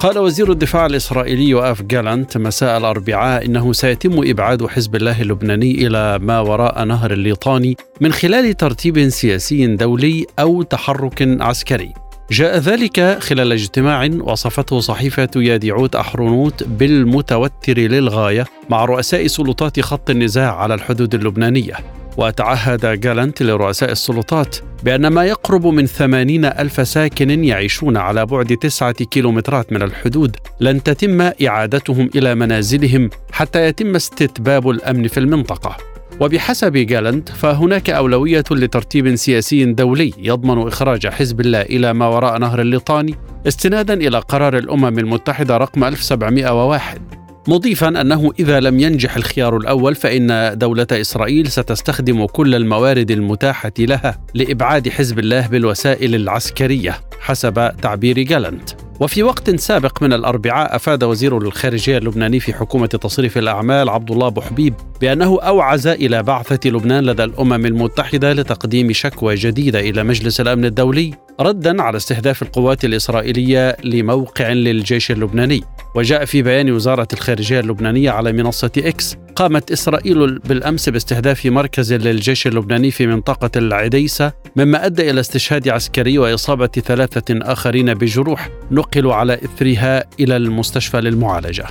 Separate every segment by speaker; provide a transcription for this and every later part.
Speaker 1: قال وزير الدفاع الإسرائيلي يؤاف جالانت مساء الأربعاء إنه سيتم إبعاد حزب الله اللبناني إلى ما وراء نهر الليطاني من خلال ترتيب سياسي دولي أو تحرك عسكري. جاء ذلك خلال اجتماع وصفته صحيفة ياديعوت أحرونوت بالمتوتر للغاية مع رؤساء سلطات خط النزاع على الحدود اللبنانية. وتعهد جالنت لرؤساء السلطات بأن ما يقرب من ثمانين ألف ساكن يعيشون على بعد تسعة كيلومترات من الحدود لن تتم إعادتهم إلى منازلهم حتى يتم استتباب الأمن في المنطقة. وبحسب جالنت فهناك أولوية لترتيب سياسي دولي يضمن إخراج حزب الله إلى ما وراء نهر الليطاني استنادا إلى قرار الأمم المتحدة رقم 1701 مضيفا أنه إذا لم ينجح الخيار الأول فإن دولة إسرائيل ستستخدم كل الموارد المتاحة لها لإبعاد حزب الله بالوسائل العسكرية حسب تعبير جالنت. وفي وقت سابق من الأربعاء أفاد وزير الخارجية اللبناني في حكومة تصريف الأعمال عبد الله بوحبيب بأنه أوعز إلى بعثة لبنان لدى الأمم المتحدة لتقديم شكوى جديدة إلى مجلس الأمن الدولي ردا على استهداف القوات الإسرائيلية لموقع للجيش اللبناني. وجاء في بيان وزارة الخارجية اللبنانية على منصة إكس قامت إسرائيل بالأمس باستهداف مركز للجيش اللبناني في منطقة العديسة مما أدى إلى استشهاد عسكري وإصابة ثلاثة آخرين بجروح نقلوا على إثرها إلى المستشفى للمعالجة.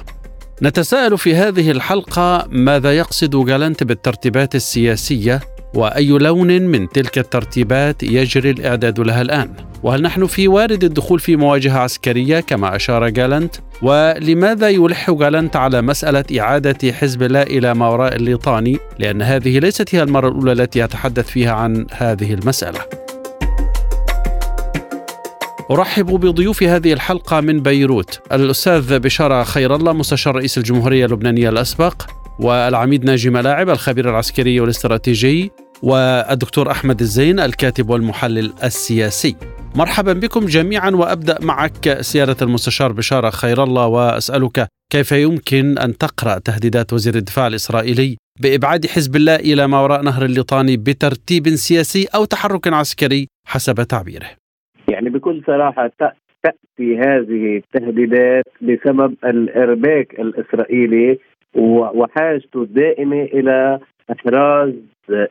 Speaker 1: نتساءل في هذه الحلقة ماذا يقصد جالنت بالترتيبات السياسية وأي لون من تلك الترتيبات يجري الإعداد لها الآن؟ وهل نحن في وارد الدخول في مواجهة عسكرية كما أشار جالنت ولماذا يلح جالنت على مسألة إعادة حزب الله إلى ما وراء الليطاني؟ لأن هذه ليست هي المرة الأولى التي يتحدث فيها عن هذه المسألة. أرحب بضيوف هذه الحلقة من بيروت. الأستاذ بشارة خير الله مستشار رئيس الجمهورية اللبنانية الأسبق. والعميد ناجي ملاعب الخبير العسكري والاستراتيجي والدكتور أحمد الزين الكاتب والمحلل السياسي. مرحبا بكم جميعا وأبدأ معك سيادة المستشار بشاره خير الله وأسألك كيف يمكن أن تقرأ تهديدات وزير الدفاع الإسرائيلي بإبعاد حزب الله إلى ما وراء نهر الليطاني بترتيب سياسي أو تحرك عسكري حسب تعبيره.
Speaker 2: يعني بكل صراحة تأتي هذه التهديدات بسبب الإرباك الإسرائيلي وحاجته الدائمة إلى إحراز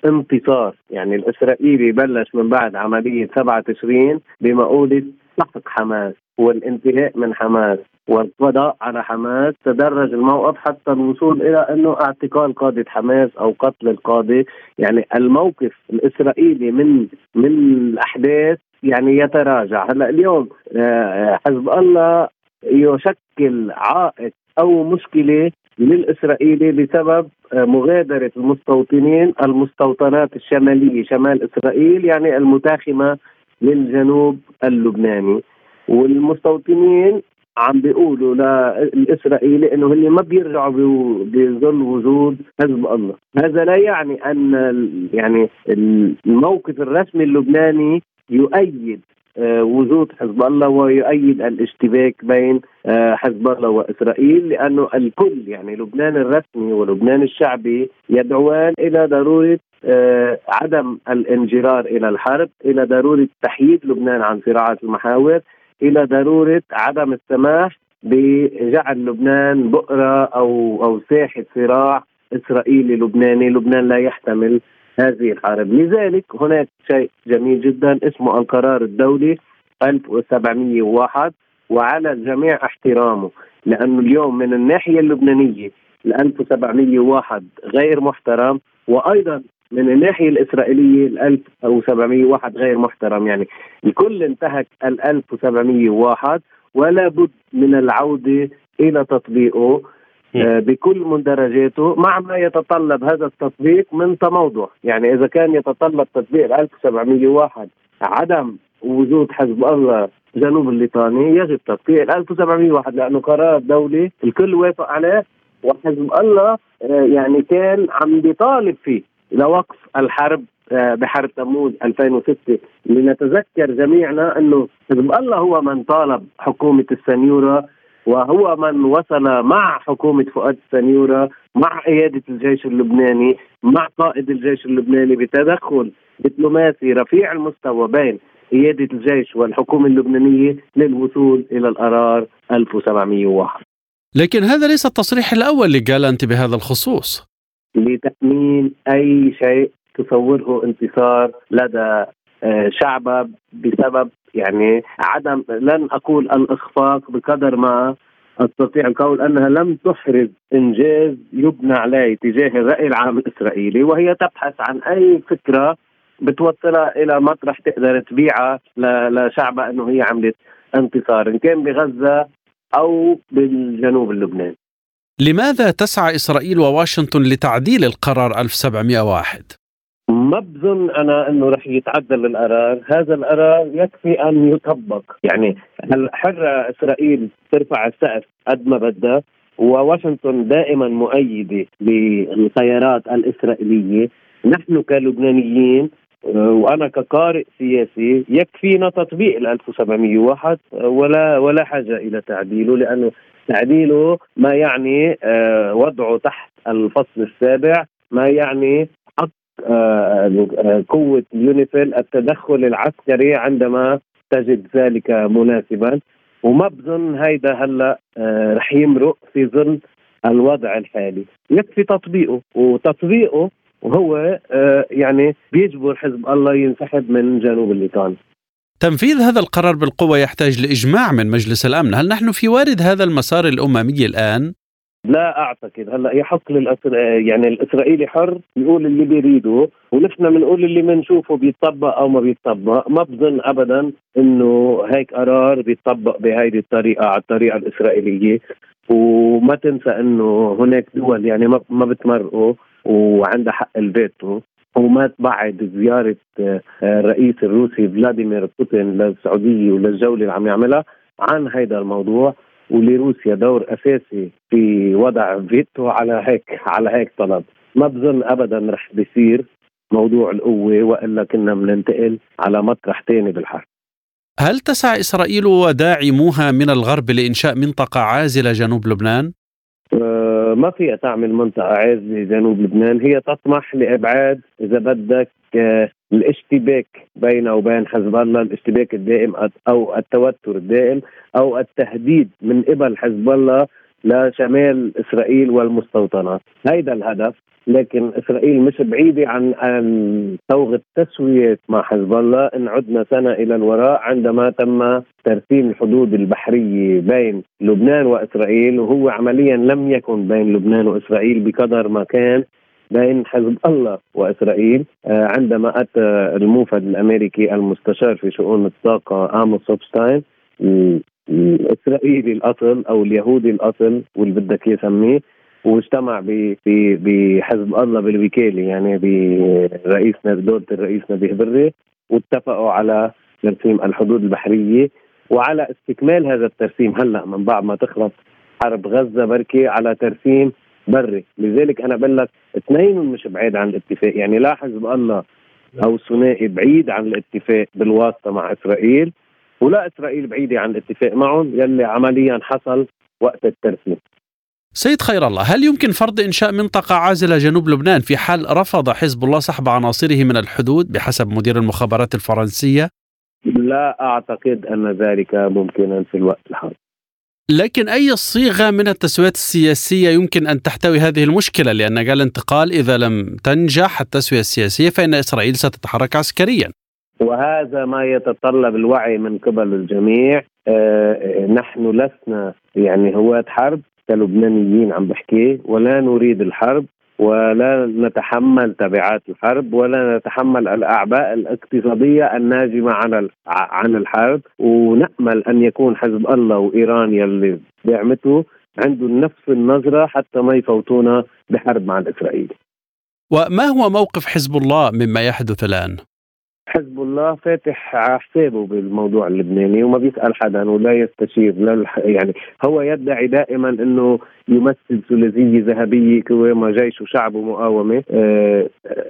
Speaker 2: انتصار. يعني الإسرائيلي بلش من بعد عملية 7 تشرين بمقولة سحق حماس والانتهاء من حماس والقضاء على حماس. تدرج الموقف حتى الوصول إلى أنه اعتقال قاده حماس أو قتل القاده يعني الموقف الإسرائيلي من من الأحداث يعني يتراجع. هلأ اليوم آه، حزب الله يشكل عائق أو مشكلة للإسرائيلي بسبب آه، مغادرة المستوطنين المستوطنات الشمالية شمال إسرائيل يعني المتاخمة للجنوب اللبناني. والمستوطنين عم بيقولوا للاسرائيلي إنه هن ما بيرجعوا بظل وجود حزب الله، هذا لا يعني أن يعني الموقف الرسمي اللبناني يؤيد وجود حزب الله ويؤيد الاشتباك بين آه، حزب الله وإسرائيل لأنه الكل يعني لبنان الرسمي ولبنان الشعبي يدعوان إلى ضرورة آه، عدم الانجرار إلى الحرب، إلى ضرورة تحييد لبنان عن صراعات المحاور، إلى ضرورة عدم السماح بجعل لبنان بؤرة أو أو ساحة صراع اسرائيلي لبناني، لبنان لا يحتمل هذه الحرب. لذلك هناك شيء جميل جدا اسمه القرار الدولي 1701 وعلى الجميع احترامه لأنه اليوم من الناحية اللبنانية ال 1701 غير محترم وأيضا من الناحية الإسرائيلية ال 1701 غير محترم. يعني الكل انتهك ال 1701 ولا بد من العودة إلى تطبيقه. بكل مندرجاته مع ما يتطلب هذا التطبيق من تموضع. يعني إذا كان يتطلب تطبيق 1701 عدم وجود حزب الله جنوب الليطاني يجب ال 1701 لأنه قرار دولي الكل وافق عليه وحزب الله آه، يعني كان عم بيطالب فيه لوقف الحرب آه، بحرب تموز 2006 لنتذكر جميعنا إنه حزب الله هو من طالب حكومة السنيورة وهو من وصل مع حكومة فؤاد السنيورة مع قيادة الجيش اللبناني مع قائد الجيش اللبناني بتدخل دبلوماسي رفيع المستوى بين قيادة الجيش والحكومة اللبنانية للوصول إلى القرار 1701
Speaker 1: لكن هذا ليس التصريح الأول لجالانت بهذا الخصوص.
Speaker 2: لتأمين أي شيء تصوره انتصار لدى شعبها بسبب يعني عدم لن أقول الإخفاق بقدر ما أستطيع القول أنها لم تحرز إنجاز يبنى عليه تجاه الرأي العام الإسرائيلي وهي تبحث عن أي فكرة بتوصلها إلى مطرح تقدر تبيعها لشعبها إنه هي عملت انتصار إن كان بغزة أو بالجنوب اللبناني.
Speaker 1: لماذا تسعى إسرائيل وواشنطن لتعديل القرار 1701
Speaker 2: ما بظن أنا إنه رح يتعدل القرار، هذا القرار يكفي أن يطبق، يعني حرة إسرائيل ترفع السقف قد ما بدها؟ وواشنطن دائما مؤيدة للخيارات الإسرائيلية، نحن كلبنانيين وأنا كقارئ سياسي يكفينا تطبيق ال 1701 ولا ولا حاجة إلى تعديله لأنه تعديله ما يعني آه، وضعه تحت الفصل السابع ما يعني آه، آه، قوة يونيفيل التدخل العسكري عندما تجد ذلك مناسبا. وما بظن هيدا هلأ آه، رح يمرق في ظل الوضع الحالي. يكفي تطبيقه وتطبيقه وهو يعني بيجبر حزب الله ينسحب من جنوب الليطان
Speaker 1: تنفيذ هذا القرار بالقوة يحتاج لإجماع من مجلس الأمن. هل نحن في وارد هذا المسار الأممي الآن؟
Speaker 2: لا أعتقد. هلا يحق للأسر... يعني الإسرائيلي حر يقول اللي بيريده ونحن بنقول اللي بنشوفه بيطبق أو ما بيطبق ما بظن ابدا إنه هيك قرار بيطبق بهيدي الطريقة على الطريقة الإسرائيلية. وما تنسى إنه هناك دول يعني ما بتمرقوا وعندها حق الفيتو وما تبعد زيارة آه، الرئيس الروسي فلاديمير بوتين للسعودية وللجولة اللي عم يعملها عن هيدا الموضوع. ولروسيا دور أساسي في وضع فيتو على هيك على هيك طلب ما بظن ابدا رح بيصير موضوع القوة وإلا كنا بننتقل على مطرح ثاني بالحرب
Speaker 1: هل تسعى إسرائيل وداعموها من الغرب لإنشاء منطقة عازلة جنوب لبنان؟
Speaker 2: أه ما فيها تعمل منطقه عازله جنوب لبنان. هي تطمح لإبعاد إذا بدك أه الاشتباك بينه وبين حزب الله الاشتباك الدائم أو التوتر الدائم أو التهديد من قبل حزب الله. لشمال إسرائيل والمستوطنات، هيدا الهدف، لكن إسرائيل مش بعيدة عن أن تصوغ التسوية مع حزب الله إن عدنا سنة إلى الوراء عندما تم ترسيم الحدود البحرية بين لبنان وإسرائيل وهو عمليا لم يكن بين لبنان وإسرائيل بقدر ما كان بين حزب الله وإسرائيل. آه، عندما أتى الموفد الأمريكي المستشار في شؤون الطاقة آموس هوكشتاين الاسرائيلي الأصل أو اليهودي الأصل واللي بدك يسميه. واجتمع بحزب الله بالوكالة يعني برئيسنا الرئيس نبيه بري واتفقوا على ترسيم الحدود البحرية. وعلى استكمال هذا الترسيم هلأ من بعد ما تخلص حرب غزة بركي على ترسيم بري. لذلك أنا بقول لك اثنين مش بعيد عن الاتفاق. يعني لا حزب الله أو الثنائي بعيد عن الاتفاق بالواسطة مع إسرائيل. ولا إسرائيل بعيدة عن الاتفاق معهم يلي عمليا حصل وقت الترسيم
Speaker 1: سيد خير الله هل يمكن فرض إنشاء منطقة عازلة جنوب لبنان في حال رفض حزب الله سحب عناصره من الحدود بحسب مدير المخابرات الفرنسية؟
Speaker 2: لا أعتقد أن ذلك ممكنا في الوقت الحالي.
Speaker 1: لكن أي صيغة من التسويات السياسية يمكن أن تحتوي هذه المشكلة لأن قال انتقال إذا لم تنجح التسوية السياسية فإن إسرائيل ستتحرك عسكريا
Speaker 2: وهذا ما يتطلب الوعي من قبل الجميع آه نحن لسنا يعني هواة حرب كلبنانيين عم بحكي ولا نريد الحرب ولا نتحمل تبعات الحرب ولا نتحمل الأعباء الاقتصادية الناجمة عن عن الحرب ونأمل أن يكون حزب الله وإيران يلي دعمته عنده نفس النظرة حتى ما يفوتونا بحرب مع الاسرائيلي.
Speaker 1: وما هو موقف حزب الله مما يحدث الآن؟
Speaker 2: حزب الله فاتح على حسابه بالموضوع اللبناني وما بيسأل حدا ولا يستشير لا يعني هو يدعي دائما إنه يمثل ثلاثية ذهبية كوما جيش وشعب ومقاومة. آه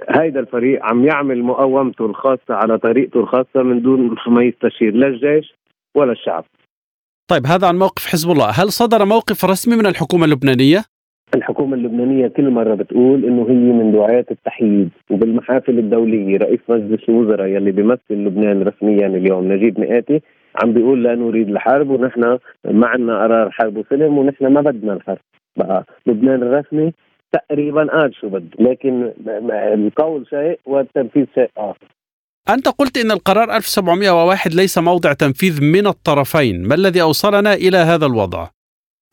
Speaker 2: هيدا الفريق عم يعمل مقاومته الخاصة على طريقته الخاصة من دون ما يستشير لا الجيش ولا الشعب.
Speaker 1: طيب هذا عن موقف حزب الله. هل صدر موقف رسمي من الحكومة اللبنانية؟
Speaker 2: الحكومة اللبنانية كل مرة بتقول إنه هي من دعاة التحييد وبالمحافل الدولية رئيس مجلس الوزراء يلي بيمثل لبنان رسميا اليوم نجيب مئاتي عم بيقول لا نريد الحرب ونحن ما عندنا قرار حرب وسلم ونحن ما بدنا الحرب بقى لبنان الرسمي تقريبا قال شو بده لكن القول شيء والتنفيذ شيء آخر
Speaker 1: أنت قلت إن القرار 1701 ليس موضع تنفيذ من الطرفين ما الذي أوصلنا إلى هذا الوضع؟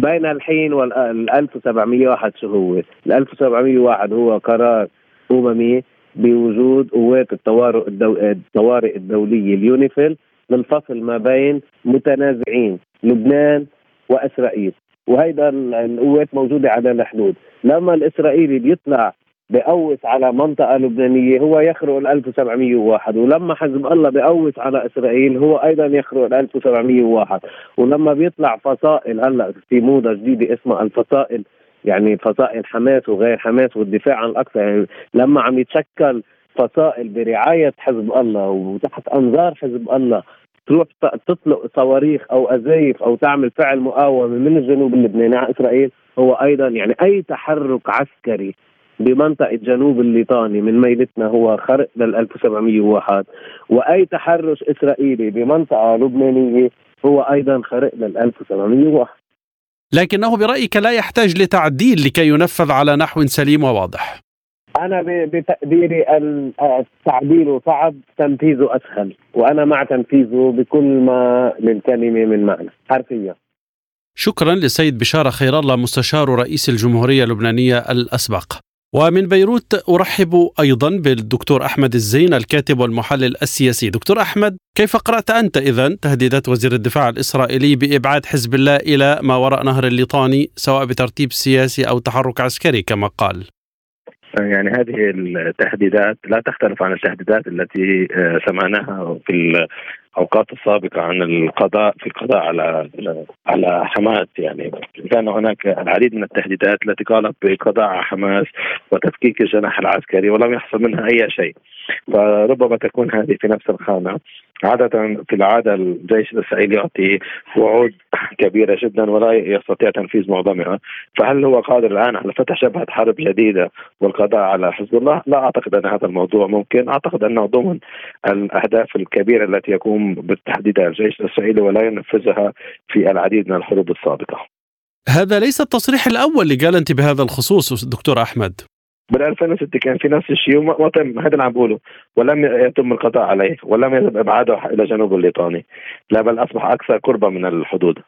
Speaker 2: بين الحين وال 1701 شو هو؟ ال 1701 هو قرار أممي بوجود قوات الطوارئ الدو... الطوارئ الدولية اليونيفيل للفصل ما بين متنازعين لبنان وإسرائيل وهيدا القوات موجودة على الحدود لما الإسرائيلي بيطلع بقوس على منطقة لبنانية هو يخرق ال 1701 ولما حزب الله بقوس على إسرائيل هو أيضا يخرق ال 1701 ولما بيطلع فصائل هلأ في موضة جديدة اسمها الفصائل يعني فصائل حماس وغير حماس والدفاع عن الأقصى. يعني لما عم يتشكل فصائل برعاية حزب الله وتحت أنظار حزب الله تروح تطلق صواريخ أو أزايف أو تعمل فعل مقاومة من الجنوب اللبناني على إسرائيل هو أيضا يعني أي تحرك عسكري بمنطقة جنوب الليطاني من ميلتنا هو خرق لل 1701 وأي تحرش إسرائيلي بمنطقة لبنانية هو أيضا خرق لل 1701
Speaker 1: لكنه برأيك لا يحتاج لتعديل لكي ينفذ على نحو سليم وواضح.
Speaker 2: أنا بتقديري التعديل صعب تنفيذه أسهل وأنا مع تنفيذه بكل ما للكلمة من معنى. حرفيا.
Speaker 1: شكرا لسيد بشارة خير الله مستشار رئيس الجمهورية اللبنانية الأسبق. ومن بيروت أرحب أيضا بالدكتور أحمد الزين الكاتب والمحلل السياسي. دكتور أحمد كيف قرأت أنت اذا تهديدات وزير الدفاع الإسرائيلي بإبعاد حزب الله إلى ما وراء نهر الليطاني سواء بترتيب سياسي أو تحرك عسكري كما قال؟
Speaker 3: يعني هذه التهديدات لا تختلف عن التهديدات التي آه، سمعناها في الأوقات السابقة عن القضاء في القضاء على على حماس يعني. كان هناك العديد من التهديدات التي قالت بالقضاء على حماس وتفكيك الجناح العسكري ولم يحصل منها أي شيء. فربما تكون هذه في نفس الخانة. عادة في العادة الجيش الإسرائيلي يعطي وعود كبيرة جدا ولا يستطيع تنفيذ معظمها. فهل هو قادر الآن على فتح جبهة حرب جديدة والقضاء على حزب الله؟ لا أعتقد أن هذا الموضوع ممكن. أعتقد أنه ضمن الأهداف الكبيرة التي يقوم بالتحديد الجيش الإسرائيلي ولا ينفذها في العديد من الحروب السابقة.
Speaker 1: هذا ليس التصريح الأول لجالنت بهذا الخصوص دكتور أحمد.
Speaker 3: بال 2006 كان في نفس الشيء وما تم هذا اللي عم بقوله. ولم يتم القضاء عليه ولم يتم إبعاده إلى جنوب الليطاني. لا بل أصبح أكثر قربا من الحدود.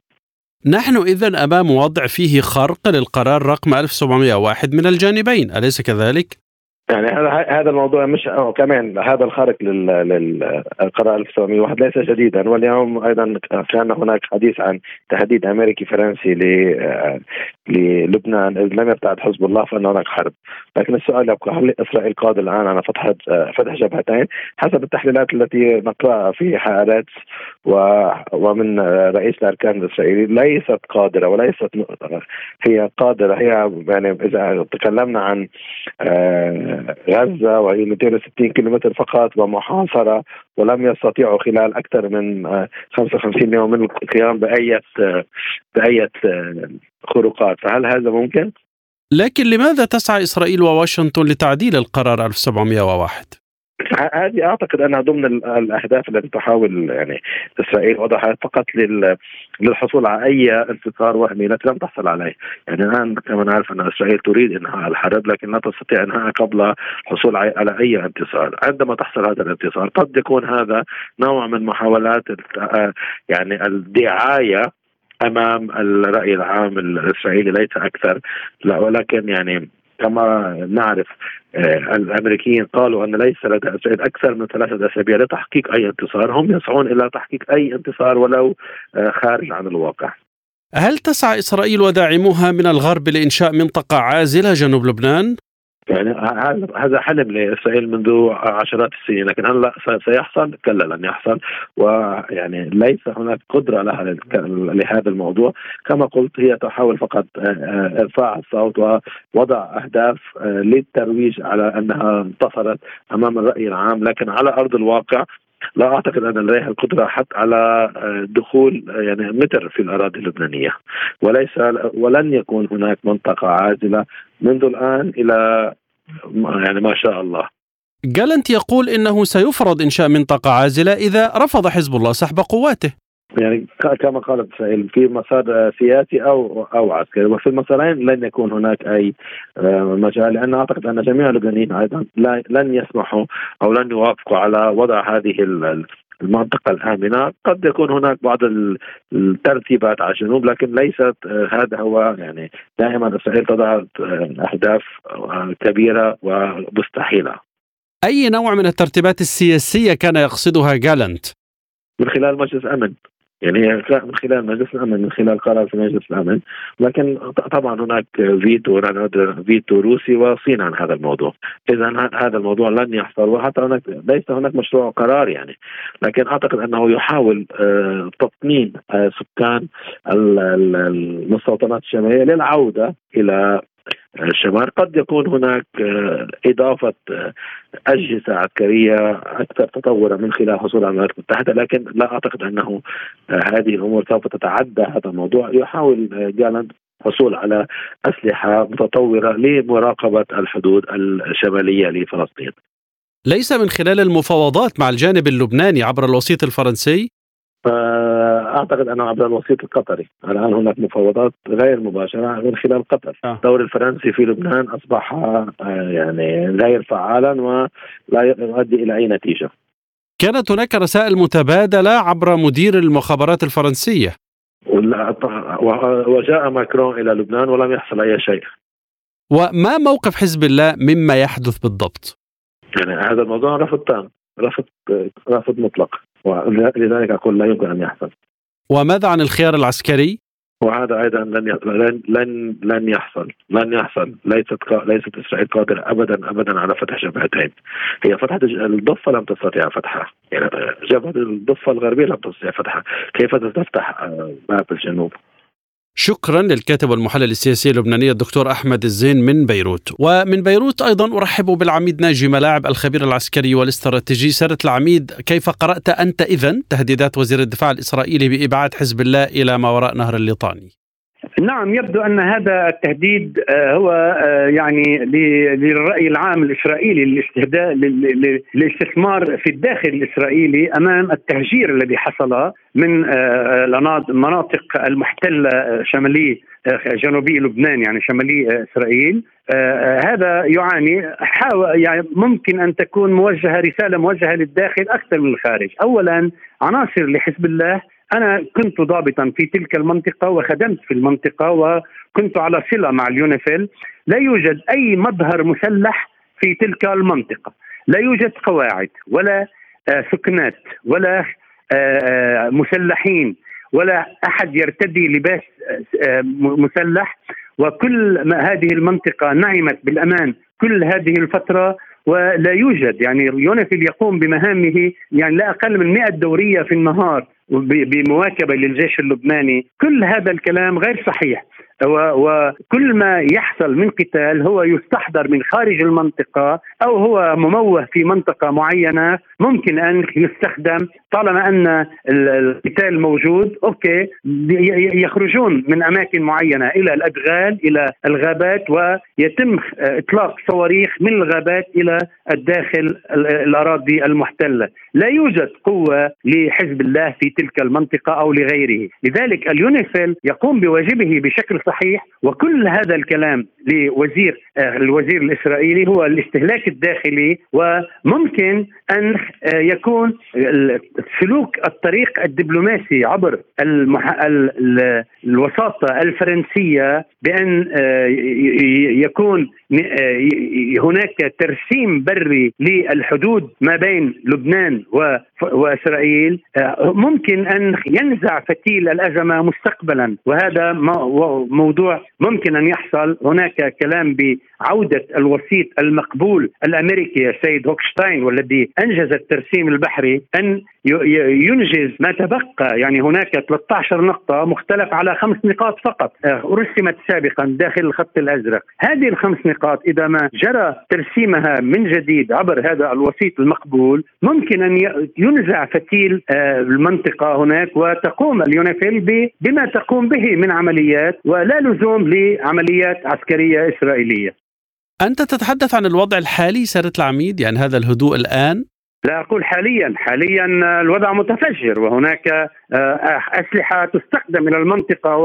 Speaker 1: نحن اذا أمام وضع فيه خرق للقرار رقم 1701 من الجانبين أليس كذلك؟
Speaker 3: يعني هذا هذا الموضوع مش كمان هذا الخارق للقرار 1901 ليس جديدا واليوم أيضا كان هناك حديث عن تهديد أمريكي فرنسي للبنان اذا لم يبتعد حزب الله فإن هناك حرب. لكن السؤال يبقى هل إسرائيل قادر الآن على فتح فتح جبهتين؟ حسب التحليلات التي نقرأها في حالات ومن رئيس الأركان الإسرائيلي ليست قادرة وليست هي قادرة هي يعني إذا تكلمنا عن آه، غزة وهي 260 كيلومتر فقط ومحاصرة ولم يستطيعوا خلال أكثر من 55 يوم من القيام باي باي خروقات فهل هذا ممكن؟
Speaker 1: لكن لماذا تسعى إسرائيل وواشنطن لتعديل القرار 1701؟
Speaker 3: هذه أعتقد أنها ضمن الأهداف التي تحاول يعني إسرائيل وضعها فقط للحصول على أي انتصار وهمي التي لم تحصل عليه، يعني الآن كما نعرف أن إسرائيل تريد إنهاء الحرب لكن لا تستطيع انهاء قبل الحصول على أي انتصار، عندما تحصل هذا الانتصار قد يكون هذا نوع من محاولات يعني الدعاية أمام الرأي العام الإسرائيلي ليس أكثر. لا ولكن يعني كما نعرف آه، الأمريكيين قالوا أن ليس لدى اسرائيل أكثر من ثلاثة أسابيع لتحقيق أي انتصار، هم يسعون إلى تحقيق أي انتصار ولو آه، خارج عن الواقع.
Speaker 1: هل تسعى إسرائيل وداعموها من الغرب لإنشاء منطقة عازلة جنوب لبنان؟
Speaker 3: يعني هذا حلم لإسرائيل منذ عشرات السنين لكن هل سيحصل؟ كلا لن يحصل. ويعني ليس هناك قدرة لها لهذا الموضوع. كما قلت هي تحاول فقط آه، آه، إرفاع الصوت ووضع أهداف آه، للترويج على أنها انتصرت أمام الرأي العام لكن على أرض الواقع لا أعتقد أن لديها القدرة حتى على دخول يعني متر في الأراضي اللبنانية. وليس ولن يكون هناك منطقة عازلة منذ الآن إلى يعني ما شاء الله.
Speaker 1: جالنت يقول إنه سيفرض إنشاء منطقة عازلة إذا رفض حزب الله سحب قواته.
Speaker 3: يعني كما قالت اسرائيل في مسار سياسي أو أو عسكري. وفي المسارين لن يكون هناك أي آه، مجال لأن أعتقد أن جميع اللبنانيين أيضا لن يسمحوا أو لن يوافقوا على وضع هذه المنطقة الآمنة. قد يكون هناك بعض الترتيبات على الجنوب لكن ليست آه، هذا هو يعني دائما إسرائيل تضع آه، أهداف كبيرة ومستحيلة.
Speaker 1: أي نوع من الترتيبات السياسية كان يقصدها جالنت؟
Speaker 3: من خلال مجلس أمن. يعني من خلال مجلس الأمن من خلال قرار في مجلس الأمن. لكن طبعا هناك فيتو فيتو روسي وصين عن هذا الموضوع. اذا هذا الموضوع لن يحصل وحتى هناك ليس هناك مشروع قرار يعني. لكن أعتقد أنه يحاول آه، تطمين آه، سكان المستوطنات الشمالية للعودة إلى الشمال قد يكون هناك آه، إضافة آه، أجهزة عسكرية أكثر تطورا من خلال حصول على الولايات المتحدة لكن لا أعتقد أنه آه، هذه الأمور سوف تتعدى هذا الموضوع. يحاول جالاند الحصول على أسلحة متطورة لمراقبة الحدود الشمالية لفلسطين.
Speaker 1: ليس من خلال المفاوضات مع الجانب اللبناني عبر الوسيط الفرنسي؟
Speaker 3: أعتقد أنه عبر الوسيط القطري، الآن هناك مفاوضات غير مباشرة من خلال قطر، آه. الدور الفرنسي في لبنان أصبح آه، يعني غير فعالا ولا يؤدي إلى أي نتيجة.
Speaker 1: كانت هناك رسائل متبادلة عبر مدير المخابرات الفرنسية.
Speaker 3: وجاء ماكرون إلى لبنان ولم يحصل أي شيء.
Speaker 1: وما موقف حزب الله مما يحدث بالضبط؟
Speaker 3: يعني هذا الموضوع رفض تام، رفض رفض مطلق. ولذلك أقول لا يمكن أن يحصل.
Speaker 1: وماذا عن الخيار العسكري؟
Speaker 3: وهذا أيضا لن لن لن يحصل لن يحصل. ليست ليست إسرائيل قادرة ابدا ابدا على فتح جبهتين. هي فتحت الضفة لم تستطيع فتحها. يعني جبهة الضفة الغربية لم تستطيع فتحها. كيف تفتح آه، باب الجنوب؟
Speaker 1: شكرا للكاتب والمحلل السياسي اللبناني الدكتور أحمد الزين من بيروت. ومن بيروت أيضا أرحب بالعميد ناجي ملاعب الخبير العسكري والاستراتيجي سيره العميد. كيف قرأت أنت اذا تهديدات وزير الدفاع الإسرائيلي بإبعاد حزب الله إلى ما وراء نهر الليطاني؟
Speaker 4: نعم يبدو أن هذا التهديد آه، هو آه، يعني للرأي العام الإسرائيلي للاستهداء للاستثمار في الداخل الإسرائيلي أمام التهجير الذي حصل من المناطق آه، المحتلة شمالي جنوبي لبنان يعني شمالي إسرائيل. هذا يعني يعني ممكن أن تكون موجهة رسالة موجهة للداخل أكثر من الخارج، اولا عناصر لحزب الله أنا كنت ضابطا في تلك المنطقة وخدمت في المنطقة وكنت على صلة مع اليونيفيل. لا يوجد أي مظهر مسلح في تلك المنطقة. لا يوجد قواعد ولا آه، سكنات ولا آه، آه، مسلحين ولا أحد يرتدي لباس مسلح. وكل ما هذه المنطقة نعمت بالأمان كل هذه الفترة ولا يوجد. يعني يونيفيل يقوم بمهامه يعني لا أقل من 100 دورية في النهار. بمواكبة للجيش اللبناني. كل هذا الكلام غير صحيح. وكل ما يحصل من قتال هو يستحضر من خارج المنطقة أو هو مموه في منطقة معينة ممكن أن يستخدم طالما أن القتال موجود okay يخرجون من أماكن معينة إلى الأدغال إلى الغابات ويتم إطلاق صواريخ من الغابات إلى الداخل الأراضي المحتلة. لا يوجد قوة لحزب الله في تلك المنطقة أو لغيره. لذلك اليونيفيل يقوم بواجبه بشكل صحيح وكل هذا الكلام لوزير آه، الوزير الإسرائيلي هو الاستهلاك الداخلي وممكن أن آه، يكون سلوك الطريق الدبلوماسي عبر المح... الوساطة الفرنسية بأن آه، يكون هناك ترسيم بري للحدود ما بين لبنان وإسرائيل. ممكن أن ينزع فتيل الأزمة مستقبلا وهذا موضوع ممكن أن يحصل. هناك كلام بعودة الوسيط المقبول الأمريكي السيد هوكشتاين والذي أنجز الترسيم البحري أن ينجز ما تبقى. يعني هناك 13 نقطة مختلف على خمس نقاط فقط آه، رسمت سابقا داخل الخط الأزرق. هذه الخمس نقاط إذا ما جرى ترسيمها من جديد عبر هذا الوسيط المقبول ممكن أن ينزع فتيل آه، المنطقة هناك وتقوم اليونيفيل بما تقوم به من عمليات ولا لزوم لعمليات عسكرية إسرائيلية.
Speaker 1: أنت تتحدث عن الوضع الحالي سيادة العميد؟ يعني هذا الهدوء الآن
Speaker 4: لا أقول حاليا. حاليا الوضع متفجر وهناك آه، أسلحة تستخدم إلى المنطقة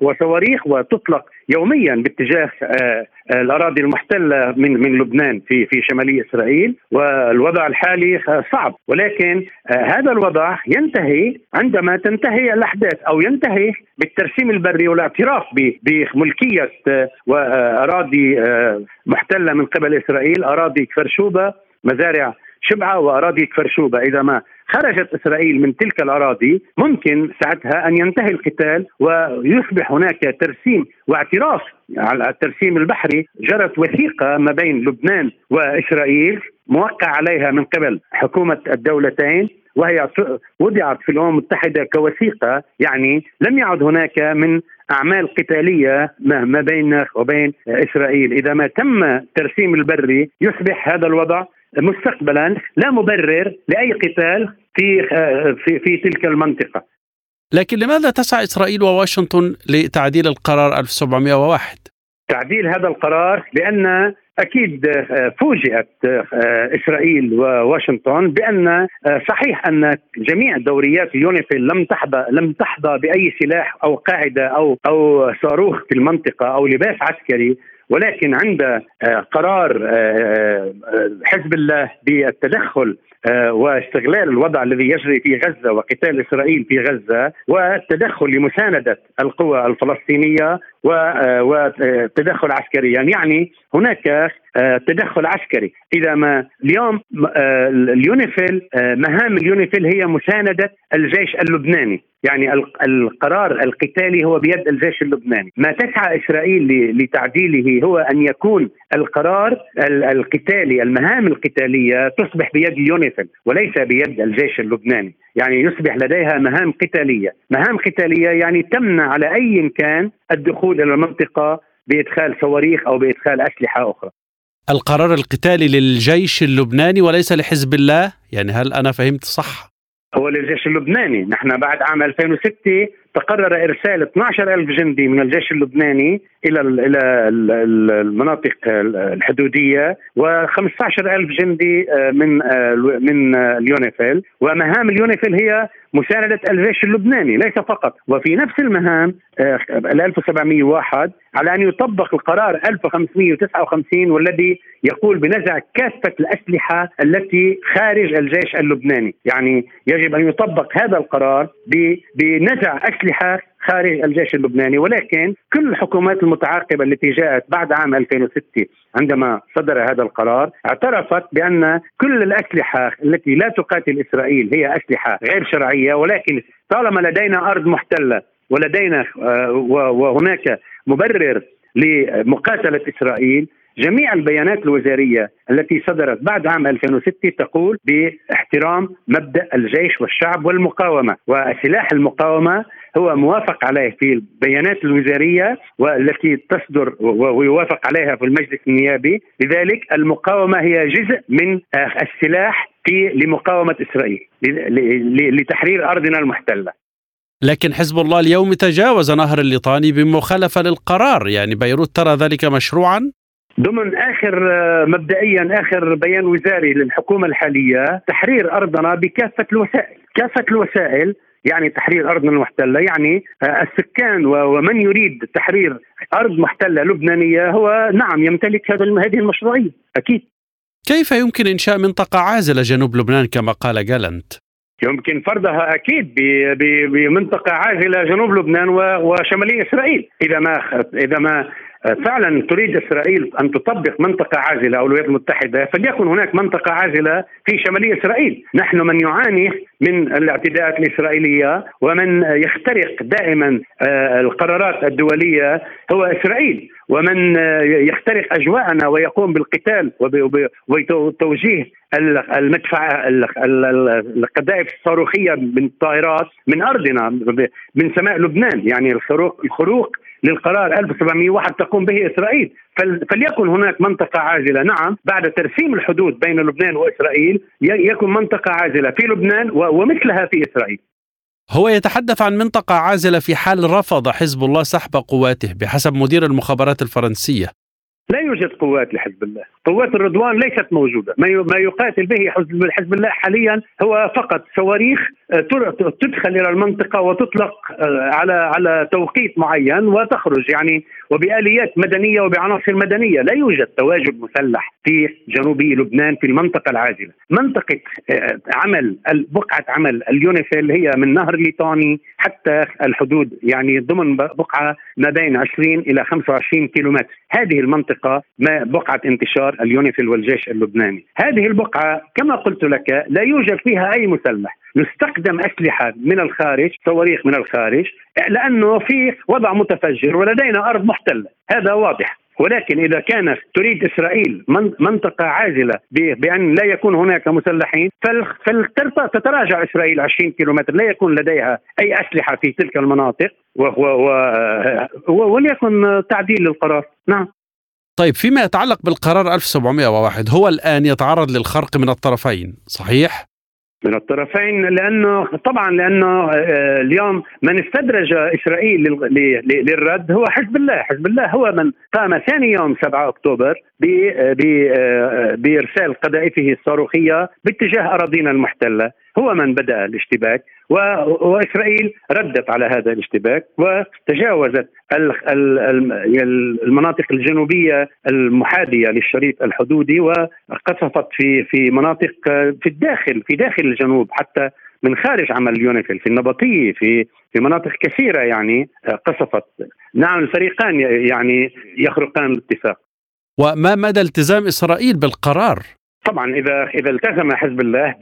Speaker 4: وصواريخ وتطلق يوميا باتجاه آه، الأراضي المحتلة من من لبنان في في شمالي إسرائيل والوضع الحالي صعب. ولكن آه، هذا الوضع ينتهي عندما تنتهي الأحداث أو ينتهي بالترسيم البري والاعتراف بملكية واراضي محتلة من قبل إسرائيل أراضي كفرشوبة مزارع شبعة وأراضي كفرشوبة إذا ما خرجت إسرائيل من تلك الأراضي ممكن ساعتها أن ينتهي القتال ويصبح هناك ترسيم واعتراف على الترسيم البحري. جرت وثيقة ما بين لبنان وإسرائيل موقع عليها من قبل حكومة الدولتين وهي وضعت في الأمم المتحدة كوثيقة. يعني لم يعد هناك من أعمال قتالية ما بين وبين إسرائيل، إذا ما تم ترسيم البري يصبح هذا الوضع مستقبلا لا مبرر لأي قتال في في في تلك المنطقة.
Speaker 1: لكن لماذا تسعى إسرائيل وواشنطن لتعديل القرار 1701؟
Speaker 4: تعديل هذا القرار لأن أكيد فوجئت إسرائيل وواشنطن بأن صحيح أن جميع دوريات اليونيفيل لم تحظى لم تحظى بأي سلاح أو قاعدة أو أو صاروخ في المنطقة أو لباس عسكري ولكن عند آه، قرار آه، آه، حزب الله بالتدخل واستغلال الوضع الذي يجري في غزة وقتال إسرائيل في غزة والتدخل لمساندة القوى الفلسطينية وتدخل عسكريا يعني هناك تدخل عسكري. إذا ما اليوم اليونيفيل مهام اليونيفيل هي مساندة الجيش اللبناني. يعني القرار القتالي هو بيد الجيش اللبناني. ما تسعى إسرائيل لتعديله هو أن يكون القرار القتالي المهام القتالية تصبح بيد يونيفيل وليس بيد الجيش اللبناني. يعني يصبح لديها مهام قتالية. مهام قتالية يعني تمنع على أي كان الدخول إلى المنطقة بإدخال صواريخ أو بإدخال أسلحة أخرى.
Speaker 1: القرار القتالي للجيش اللبناني وليس لحزب الله؟ يعني هل أنا فهمت صح؟
Speaker 4: هو للجيش اللبناني. نحن بعد عام 2006 تقرر إرسال 12 ألف جندي من الجيش اللبناني إلى إلى المناطق الحدودية و15 ألف جندي آه، من آه، من اليونيفيل. ومهام اليونيفيل هي مساندة الجيش اللبناني ليس فقط. وفي نفس المهام آه، ال 1701 على أن يطبق القرار 1559 والذي يقول بنزع كافة الأسلحة التي خارج الجيش اللبناني. يعني يجب أن يطبق هذا القرار بنزع أسلحة خارج الجيش اللبناني ولكن كل الحكومات المتعاقبة التي جاءت بعد عام 2006 عندما صدر هذا القرار اعترفت بأن كل الأسلحة التي لا تقاتل إسرائيل هي أسلحة غير شرعية ولكن طالما لدينا أرض محتلة ولدينا آه، وهناك مبرر لمقاتلة إسرائيل جميع البيانات الوزارية التي صدرت بعد عام 2006 تقول باحترام مبدأ الجيش والشعب والمقاومة وسلاح المقاومة هو موافق عليه في البيانات الوزارية والتي تصدر ويوافق عليها في المجلس النيابي. لذلك المقاومة هي جزء من السلاح في لمقاومة إسرائيل لتحرير أرضنا المحتلة.
Speaker 1: لكن حزب الله اليوم تجاوز نهر الليطاني بمخالفة للقرار. يعني بيروت ترى ذلك مشروعا؟
Speaker 4: ضمن آخر آه، مبدئيا آخر بيان وزاري للحكومة الحالية تحرير أرضنا بكافة الوسائل، كافة الوسائل يعني تحرير ارضنا المحتلة، يعني آه، السكان ومن يريد تحرير أرض محتلة لبنانية هو نعم يمتلك هذا هذه المشروعية، أكيد.
Speaker 1: كيف يمكن إنشاء منطقة عازلة جنوب لبنان كما قال جالنت؟
Speaker 4: يمكن فرضها أكيد بمنطقة عازلة جنوب لبنان وشمالي إسرائيل إذا ما إذا ما فعلا تريد إسرائيل أن تطبق منطقة عازلة أو الولايات المتحدة فليكن هناك منطقة عازلة في شمالية إسرائيل، نحن من يعاني من الاعتداءات الإسرائيلية ومن يخترق دائما آه، القرارات الدولية هو إسرائيل. ومن آه، يخترق أجواءنا ويقوم بالقتال وتوجيه المدفع القذائف الصاروخية من الطائرات من أرضنا من سماء لبنان. يعني الخروق للقرار 1701 تقوم به إسرائيل. فليكن هناك منطقة عازله نعم بعد ترسيم الحدود بين لبنان وإسرائيل يكون منطقة عازله في لبنان ومثلها في إسرائيل.
Speaker 1: هو يتحدث عن منطقة عازلة في حال رفض حزب الله سحب قواته بحسب مدير المخابرات الفرنسية.
Speaker 4: يوجد قوات لحزب الله. قوات الرضوان ليست موجودة. ما يقاتل به حزب الله حاليا هو فقط صواريخ آه، تدخل إلى المنطقة وتطلق آه، على على توقيت معين وتخرج يعني وبآليات مدنية وبعناصر مدنية. لا يوجد تواجد مسلح في جنوبي لبنان في المنطقة العازلة منطقة آه، عمل بقعة عمل اليونيفيل هي من نهر ليطاني حتى الحدود يعني ضمن بقعة ما بين 20 إلى 25 كيلومتر. هذه المنطقة ما بقعة انتشار اليونيفيل والجيش اللبناني. هذه البقعة كما قلت لك لا يوجد فيها أي مسلح. نستخدم أسلحة من الخارج صواريخ من الخارج لأنه في وضع متفجر ولدينا أرض محتلة. هذا واضح. ولكن إذا كانت تريد إسرائيل منطقة عازلة بأن لا يكون هناك مسلحين فلتتراجع إسرائيل 20 كيلومتر. لا يكون لديها أي أسلحة في تلك المناطق وليكن تعديل للقرار. نعم.
Speaker 1: طيب فيما يتعلق بالقرار 1701 هو الآن يتعرض للخرق من الطرفين صحيح؟
Speaker 4: من الطرفين لأنه طبعا لأنه آه، اليوم من استدرج إسرائيل للرد هو حزب الله، حزب الله هو من قام ثاني يوم 7 أكتوبر آه، بإرسال قذائفه الصاروخية باتجاه أراضينا المحتلة، هو من بدأ الاشتباك وإسرائيل ردت على هذا الاشتباك وتجاوزت المناطق الجنوبية المحاذية للشريط الحدودي وقصفت في في مناطق في الداخل في داخل الجنوب حتى من خارج عمل يونيفيل في النبطيه في في مناطق كثيرة يعني قصفت. نعم الفريقان يعني يخرقان الاتفاق.
Speaker 1: وما مدى التزام إسرائيل بالقرار؟
Speaker 4: طبعا إذا إذا التزم حزب الله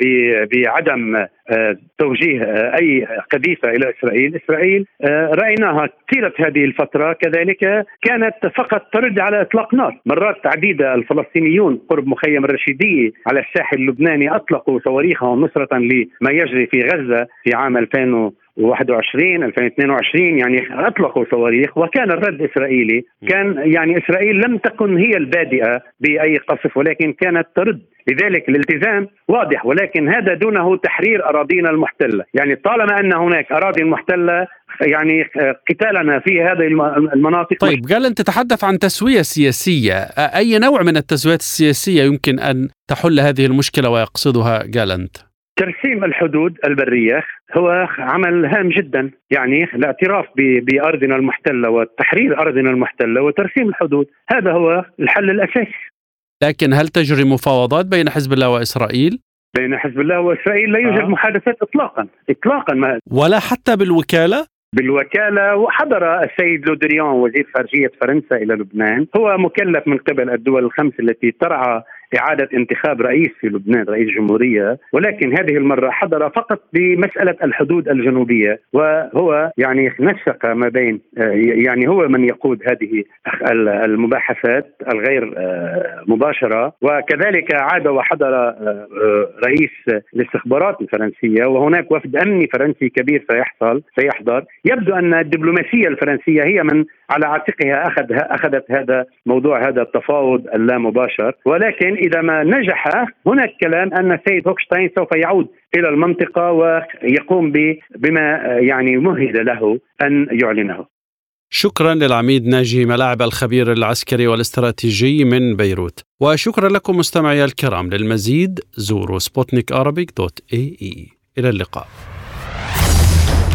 Speaker 4: بعدم آه، توجيه آه، أي قذيفة إلى إسرائيل، إسرائيل آه، رأيناها طيلة هذه الفترة. كذلك كانت فقط ترد على إطلاق نار، مرات عديده الفلسطينيون قرب مخيم الرشيديه على الساحل اللبناني أطلقوا صواريخهم نصرة لما يجري في غزة في عام 2000 21 2022 يعني أطلقوا صواريخ. وكان الرد إسرائيلي. كان يعني إسرائيل لم تكن هي البادئة بأي قصف ولكن كانت ترد. لذلك الالتزام واضح ولكن هذا دونه تحرير أراضينا المحتلة. يعني طالما أن هناك أراضي محتلة يعني قتالنا في هذه المناطق.
Speaker 1: طيب قال أنت تتحدث عن تسوية سياسية. أي نوع من التسويات السياسية يمكن أن تحل هذه المشكلة ويقصدها؟ جالنت
Speaker 4: ترسيم الحدود البرية هو عمل هام جدا يعني الاعتراف بأرضنا المحتلة وتحرير أرضنا المحتلة وترسيم الحدود هذا هو الحل الأساسي
Speaker 1: لكن هل تجري مفاوضات بين حزب الله وإسرائيل؟
Speaker 4: بين حزب الله وإسرائيل لا يوجد آه. محادثات اطلاقا اطلاقا ما
Speaker 1: ولا حتى بالوكالة؟
Speaker 4: بالوكالة وحضر السيد لودريون وزير خارجية فرنسا إلى لبنان هو مكلف من قبل الدول الخمس التي ترعى إعادة انتخاب رئيس في لبنان رئيس جمهورية ولكن هذه المرة حضر فقط بمسألة الحدود الجنوبية وهو يعني نسق ما بين يعني هو من يقود هذه المباحثات الغير آه، مباشرة وكذلك عاد وحضر آه، رئيس الاستخبارات الفرنسية وهناك وفد أمني فرنسي كبير سيحصل سيحضر. يبدو أن الدبلوماسية الفرنسية هي من على عاتقها أخذ أخذت هذا موضوع هذا التفاوض اللامباشر. ولكن إذا ما نجح هناك كلام أن السيد هوكشتاين سوف يعود إلى المنطقة ويقوم بما يعني مهد له أن يعلنه.
Speaker 1: شكرا للعميد ناجي ملاعب الخبير العسكري والاستراتيجي من بيروت. وشكرا لكم مستمعي الكرام. للمزيد زوروا سبوتنيك dot AE. إلى اللقاء.